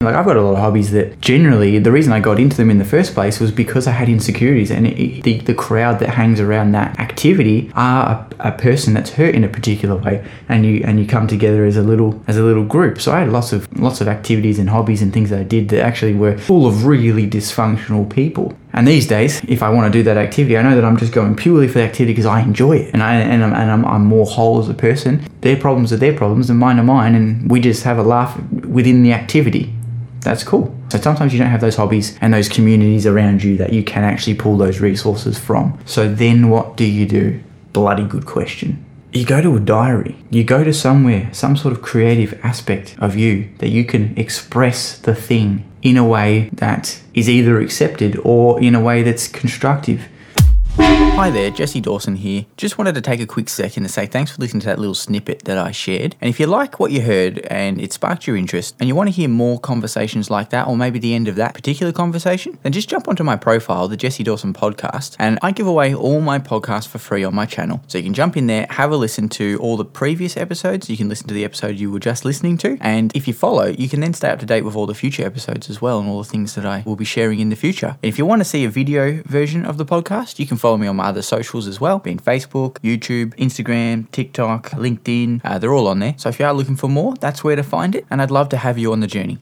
Like I've got a lot of hobbies that generally the reason I got into them in the first place was because I had insecurities, and it, the the crowd that hangs around that activity are a, a, person that's hurt in a particular way, and you and you come together as a little as a little group. So I had lots of lots of activities and hobbies and things that I did that actually were full of really dysfunctional people. And these days, if I want to do that activity, I know that I'm just going purely for the activity because I enjoy it and I and I'm, and I'm, I'm more whole as a person. Their problems are their problems and mine are mine, and we just have a laugh within the activity that's cool. So sometimes you don't have those hobbies and those communities around you that you can actually pull those resources from. So then what do you do? Bloody good question. You go to a diary. You go to somewhere, some sort of creative aspect of you that you can express the thing in a way that is either accepted or in a way that's constructive. Hi there, Jesse Dawson here. Just wanted to take a quick second to say thanks for listening to that little snippet that I shared. And if you like what you heard and it sparked your interest and you want to hear more conversations like that, or maybe the end of that particular conversation, then just jump onto my profile, the Jesse Dawson podcast, and I give away all my podcasts for free on my channel. So you can jump in there, have a listen to all the previous episodes. You can listen to the episode you were just listening to. And if you follow, you can then stay up to date with all the future episodes as well and all the things that I will be sharing in the future. And if you want to see a video version of the podcast, you can follow me on my other socials as well, being Facebook, YouTube, Instagram, TikTok, LinkedIn. Uh, they're all on there. So if you are looking for more, that's where to find it. And I'd love to have you on the journey.